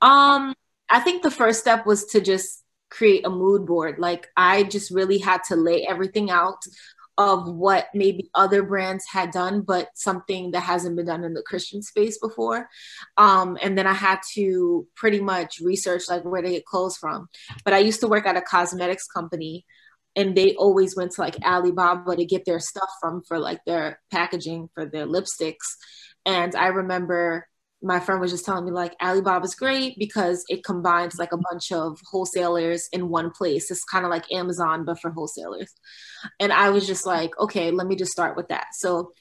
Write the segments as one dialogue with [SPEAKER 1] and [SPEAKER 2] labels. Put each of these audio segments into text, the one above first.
[SPEAKER 1] Um, I think the first step was to just create a mood board. Like I just really had to lay everything out of what maybe other brands had done, but something that hasn't been done in the Christian space before. Um, and then I had to pretty much research like where they get clothes from. But I used to work at a cosmetics company and they always went to like Alibaba to get their stuff from for like their packaging for their lipsticks. And I remember my friend was just telling me like Alibaba's great because it combines like a bunch of wholesalers in one place. It's kind of like Amazon but for wholesalers. And I was just like, okay, let me just start with that. So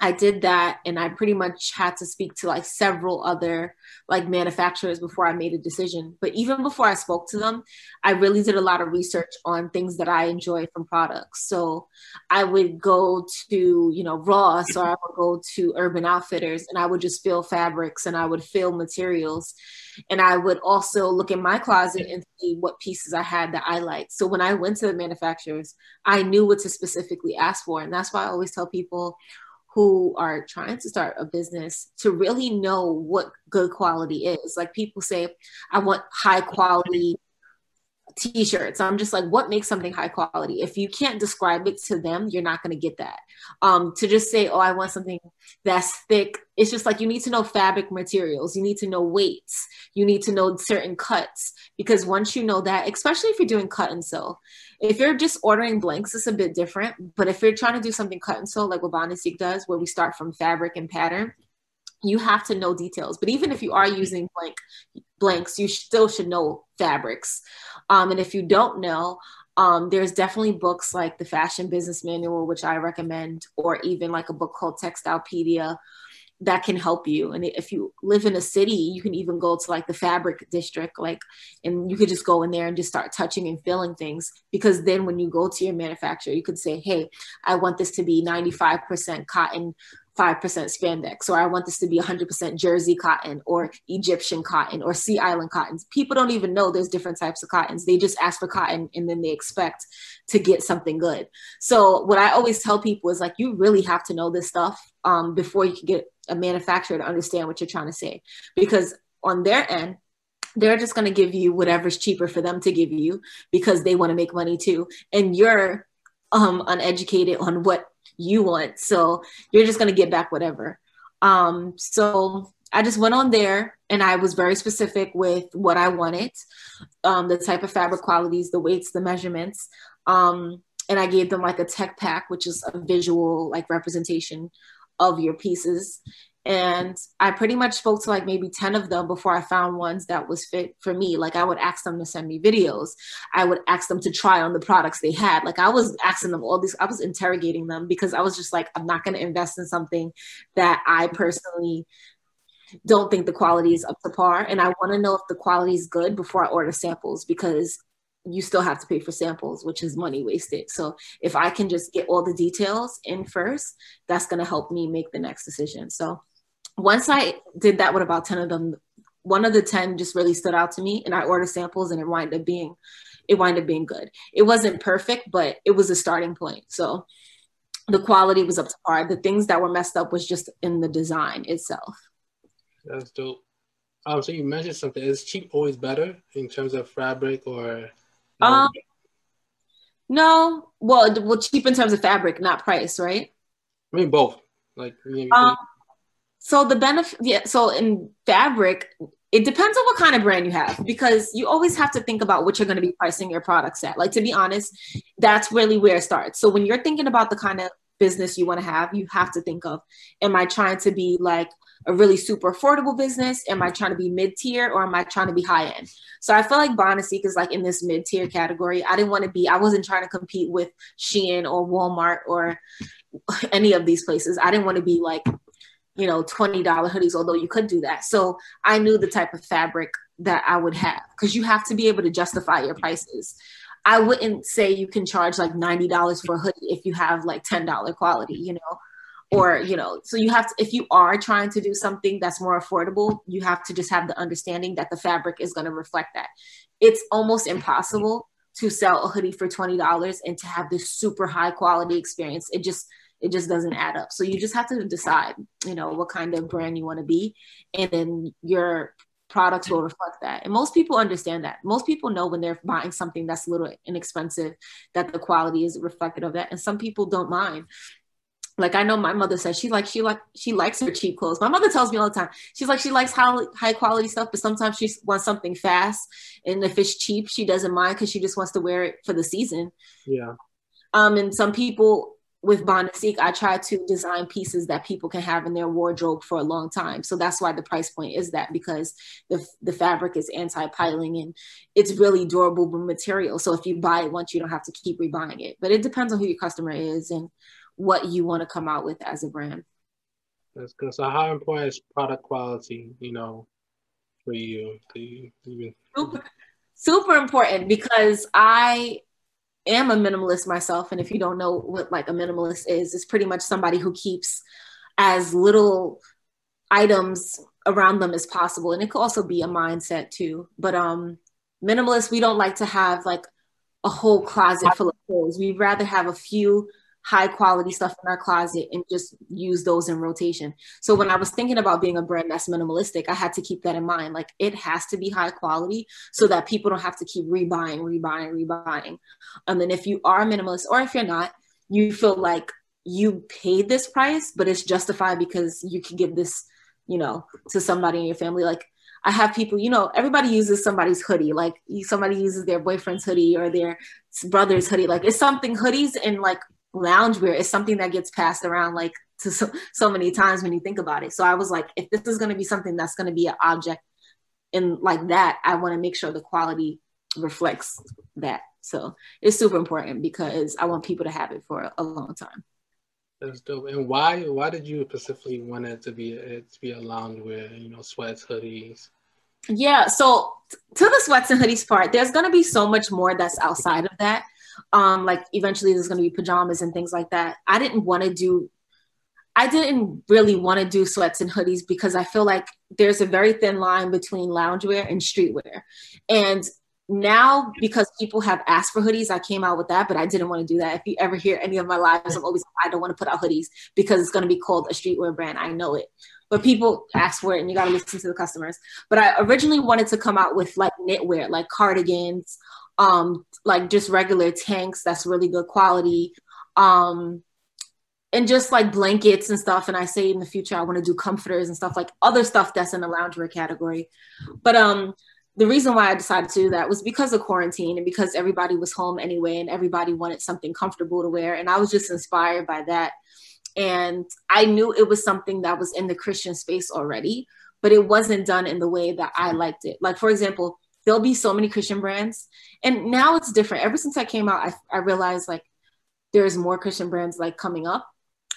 [SPEAKER 1] I did that and I pretty much had to speak to like several other like manufacturers before I made a decision. But even before I spoke to them, I really did a lot of research on things that I enjoy from products. So I would go to, you know, Ross or I would go to Urban Outfitters and I would just feel fabrics and I would feel materials. And I would also look in my closet and see what pieces I had that I liked. So when I went to the manufacturers, I knew what to specifically ask for. And that's why I always tell people who are trying to start a business to really know what good quality is. Like people say, I want high quality t-shirts. I'm just like what makes something high quality? If you can't describe it to them you're not going to get that. Um to just say oh i want something that's thick it's just like you need to know fabric materials. You need to know weights. You need to know certain cuts because once you know that especially if you're doing cut and sew if you're just ordering blanks it's a bit different. But if you're trying to do something cut and sew like what Bonastique does where we start from fabric and pattern you have to know details. But even if you are using blank blanks, you still should know fabrics. Um, and if you don't know, um, there's definitely books like the Fashion Business Manual, which I recommend, or even like a book called Textilepedia that can help you. And if you live in a city, you can even go to like the fabric district, like, and you could just go in there and just start touching and feeling things. Because then when you go to your manufacturer, you could say, hey, I want this to be 95% cotton, 5% spandex, or I want this to be 100% jersey cotton or Egyptian cotton or sea island cottons. People don't even know there's different types of cottons. They just ask for cotton and then they expect to get something good. So, what I always tell people is like, you really have to know this stuff um, before you can get a manufacturer to understand what you're trying to say. Because on their end, they're just going to give you whatever's cheaper for them to give you because they want to make money too. And you're um, uneducated on what you want. So you're just going to get back whatever. Um, so I just went on there and I was very specific with what I wanted, um, the type of fabric qualities, the weights, the measurements. Um, and I gave them like a tech pack, which is a visual like representation of your pieces and i pretty much spoke to like maybe 10 of them before i found ones that was fit for me like i would ask them to send me videos i would ask them to try on the products they had like i was asking them all these i was interrogating them because i was just like i'm not going to invest in something that i personally don't think the quality is up to par and i want to know if the quality is good before i order samples because you still have to pay for samples, which is money wasted. So if I can just get all the details in first, that's going to help me make the next decision. So once I did that with about 10 of them, one of the 10 just really stood out to me and I ordered samples and it wound up being it wound up being good. It wasn't perfect, but it was a starting point. So the quality was up to par. The things that were messed up was just in the design itself.
[SPEAKER 2] That's dope. Um, so you mentioned something. Is cheap always better in terms of fabric or?
[SPEAKER 1] Um, no. Well, well, cheap in terms of fabric, not price, right?
[SPEAKER 2] I mean both. Like,
[SPEAKER 1] um, so the benefit, yeah. So in fabric, it depends on what kind of brand you have because you always have to think about what you're going to be pricing your products at. Like to be honest, that's really where it starts. So when you're thinking about the kind of business you want to have, you have to think of, am I trying to be like a really super affordable business? Am I trying to be mid tier or am I trying to be high end? So I feel like Bonastique is like in this mid tier category. I didn't want to be, I wasn't trying to compete with Shein or Walmart or any of these places. I didn't want to be like you know, $20 hoodies, although you could do that. So I knew the type of fabric that I would have because you have to be able to justify your prices. I wouldn't say you can charge like $90 for a hoodie if you have like $10 quality, you know, or, mm. you know, so you have to, if you are trying to do something that's more affordable, you have to just have the understanding that the fabric is going to reflect that. It's almost impossible to sell a hoodie for $20 and to have this super high quality experience. It just, it just doesn't add up. So you just have to decide, you know, what kind of brand you want to be. And then your products will reflect that. And most people understand that. Most people know when they're buying something that's a little inexpensive that the quality is reflected of that. And some people don't mind. Like I know my mother says she like she like she likes her cheap clothes. My mother tells me all the time. She's like she likes high high quality stuff, but sometimes she wants something fast. And if it's cheap, she doesn't mind because she just wants to wear it for the season.
[SPEAKER 2] Yeah.
[SPEAKER 1] Um, and some people with Bon Seek, I try to design pieces that people can have in their wardrobe for a long time. So that's why the price point is that because the, the fabric is anti-piling and it's really durable material. So if you buy it once, you don't have to keep rebuying it. But it depends on who your customer is and what you want to come out with as a brand.
[SPEAKER 2] That's good. So how important is product quality, you know, for you? you even...
[SPEAKER 1] super, super important because I am a minimalist myself and if you don't know what like a minimalist is it's pretty much somebody who keeps as little items around them as possible. And it could also be a mindset too. But um minimalist we don't like to have like a whole closet full of clothes. We'd rather have a few high quality stuff in our closet and just use those in rotation. So when I was thinking about being a brand that's minimalistic, I had to keep that in mind. Like it has to be high quality so that people don't have to keep rebuying, rebuying, rebuying. Um, and then if you are minimalist or if you're not, you feel like you paid this price, but it's justified because you can give this, you know, to somebody in your family. Like I have people, you know, everybody uses somebody's hoodie. Like somebody uses their boyfriend's hoodie or their brother's hoodie. Like it's something hoodies and like loungewear is something that gets passed around like to so, so many times when you think about it. So I was like, if this is going to be something that's going to be an object and like that, I want to make sure the quality reflects that. So it's super important because I want people to have it for a long time.
[SPEAKER 2] That's dope. And why why did you specifically want it to be it to be a loungewear? You know, sweats, hoodies.
[SPEAKER 1] Yeah. So to the sweats and hoodies part, there's gonna be so much more that's outside of that um like eventually there's going to be pajamas and things like that. I didn't want to do i didn't really want to do sweats and hoodies because i feel like there's a very thin line between loungewear and streetwear. And now because people have asked for hoodies i came out with that but i didn't want to do that. If you ever hear any of my lives i'm always i don't want to put out hoodies because it's going to be called a streetwear brand. I know it. But people ask for it and you got to listen to the customers. But i originally wanted to come out with like knitwear like cardigans um, like just regular tanks that's really good quality. Um, and just like blankets and stuff. And I say in the future I want to do comforters and stuff like other stuff that's in the loungewear category. But um the reason why I decided to do that was because of quarantine and because everybody was home anyway and everybody wanted something comfortable to wear. And I was just inspired by that. And I knew it was something that was in the Christian space already, but it wasn't done in the way that I liked it. Like, for example, there'll be so many Christian brands. And now it's different. Ever since I came out, I, I realized like there's more Christian brands like coming up,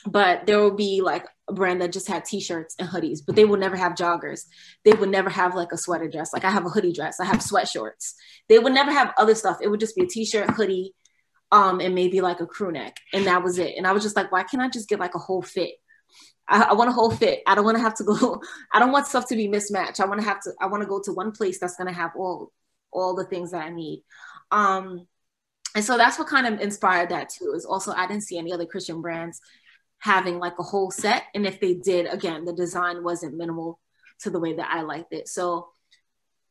[SPEAKER 1] but there will be like a brand that just had t-shirts and hoodies, but they will never have joggers. They would never have like a sweater dress. Like I have a hoodie dress, I have sweat shorts. They would never have other stuff. It would just be a t-shirt, hoodie, um, and maybe like a crew neck. And that was it. And I was just like, why can't I just get like a whole fit? I, I want a whole fit. I don't want to have to go. I don't want stuff to be mismatched. I want to have to. I want to go to one place that's going to have all all the things that I need. Um, and so that's what kind of inspired that too. Is also I didn't see any other Christian brands having like a whole set, and if they did, again, the design wasn't minimal to the way that I liked it. So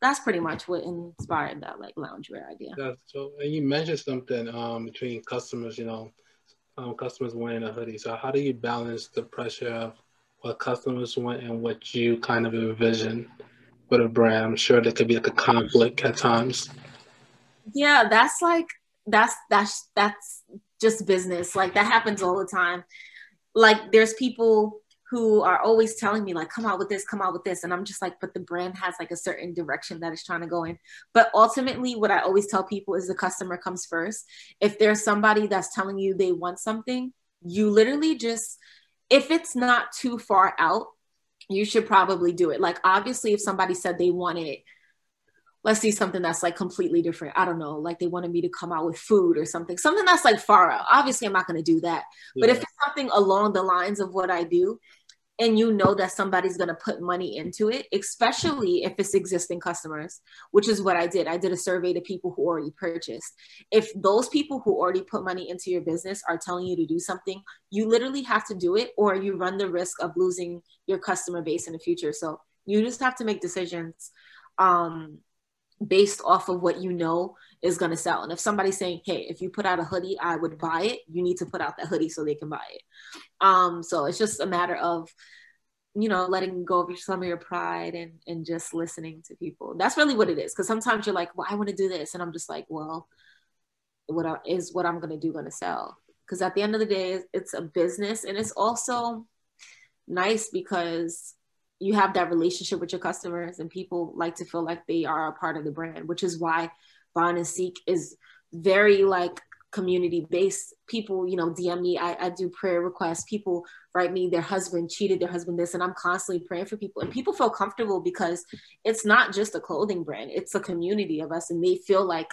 [SPEAKER 1] that's pretty much what inspired that like loungewear idea.
[SPEAKER 2] That's so. And you mentioned something um, between customers, you know, um, customers wanting a hoodie. So how do you balance the pressure of what customers want and what you kind of envision with a brand? I'm sure there could be like a conflict at times.
[SPEAKER 1] Yeah, that's like that's that's that's just business. Like that happens all the time. Like there's people who are always telling me like come out with this come out with this and i'm just like but the brand has like a certain direction that it's trying to go in. But ultimately what i always tell people is the customer comes first. If there's somebody that's telling you they want something you literally just if it's not too far out you should probably do it. Like obviously if somebody said they wanted let's see something that's like completely different. I don't know, like they wanted me to come out with food or something, something that's like far out. Obviously, I'm not going to do that. Yeah. But if it's something along the lines of what I do, and you know that somebody's going to put money into it, especially if it's existing customers, which is what I did. I did a survey to people who already purchased. If those people who already put money into your business are telling you to do something, you literally have to do it, or you run the risk of losing your customer base in the future. So you just have to make decisions um, based off of what you know is going to sell. And if somebody's saying, "Hey, if you put out a hoodie, I would buy it," you need to put out that hoodie so they can buy it. Um, so it's just a matter of you know letting go of some of your pride and and just listening to people. That's really what it is. Because sometimes you're like, "Well, I want to do this," and I'm just like, "Well, what I, is what I'm going to do going to sell?" Because at the end of the day, it's a business, and it's also nice because you have that relationship with your customers and people like to feel like they are a part of the brand which is why bond and seek is very like community based. People you know dm me. I, I do prayer requests. People write me their husband cheated their husband this and i'm constantly praying for people. And people feel comfortable because it's not just a clothing brand. It's a community of us and they feel like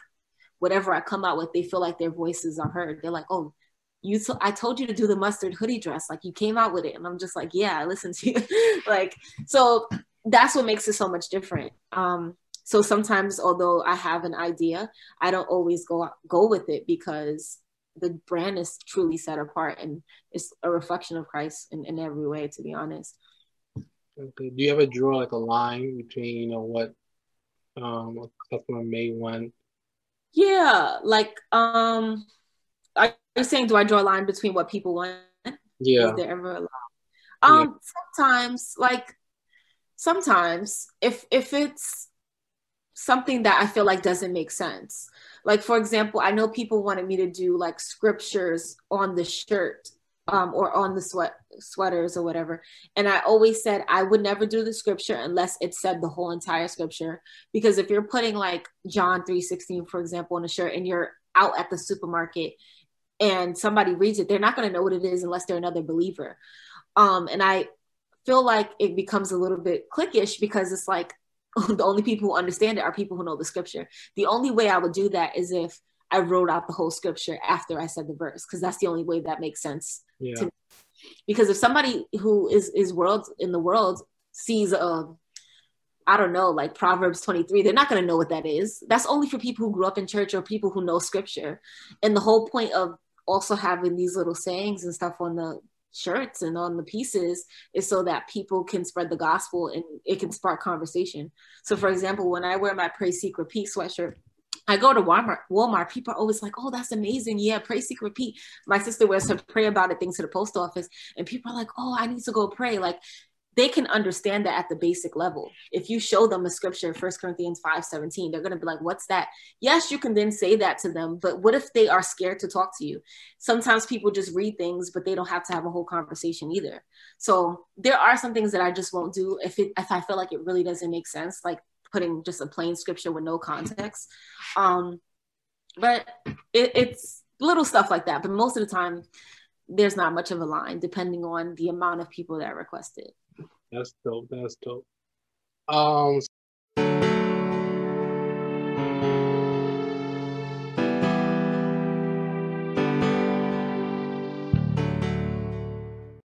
[SPEAKER 1] whatever i come out with they feel like their voices are heard. They're like oh you t- I told you to do the mustard hoodie dress like you came out with it and I'm just like yeah I listened to you. Like so that's what makes it so much different. Um so sometimes although I have an idea I don't always go go with it because the brand is truly set apart and it's a reflection of Christ in, in every way to be honest.
[SPEAKER 2] Okay do you ever draw like a line between you know what um a customer may want?
[SPEAKER 1] Yeah like um are you saying do I draw a line between what people want?
[SPEAKER 2] Yeah.
[SPEAKER 1] Is there ever a line? Um, yeah. sometimes like sometimes if if it's something that I feel like doesn't make sense. Like for example, I know people wanted me to do like scriptures on the shirt um, or on the sweat sweaters or whatever. And I always said I would never do the scripture unless it said the whole entire scripture. Because if you're putting like John 3:16, for example, on a shirt and you're out at the supermarket and somebody reads it, they're not going to know what it is unless they're another believer. Um, and I feel like it becomes a little bit cliquish because it's like the only people who understand it are people who know the scripture. The only way I would do that is if I wrote out the whole scripture after I said the verse, because that's the only way that makes sense
[SPEAKER 2] yeah.
[SPEAKER 1] to me. Because if somebody who is is world in the world sees a I don't know, like Proverbs 23, they're not going to know what that is. That's only for people who grew up in church or people who know scripture. And the whole point of also having these little sayings and stuff on the shirts and on the pieces is so that people can spread the gospel and it can spark conversation. So, for example, when I wear my Pray Seek Repeat sweatshirt, I go to Walmart. Walmart. People are always like, "Oh, that's amazing! Yeah, pray, seek, repeat." My sister wears her pray about it things to the post office, and people are like, "Oh, I need to go pray." Like they can understand that at the basic level. If you show them a scripture, First Corinthians 5 17, they're going to be like, What's that? Yes, you can then say that to them, but what if they are scared to talk to you? Sometimes people just read things, but they don't have to have a whole conversation either. So there are some things that I just won't do if it if I feel like it really doesn't make sense, like putting just a plain scripture with no context. Um, but it, it's little stuff like that. But most of the time, there's not much of a line depending on the amount of people that request it.
[SPEAKER 2] That's dope. That's dope. Um,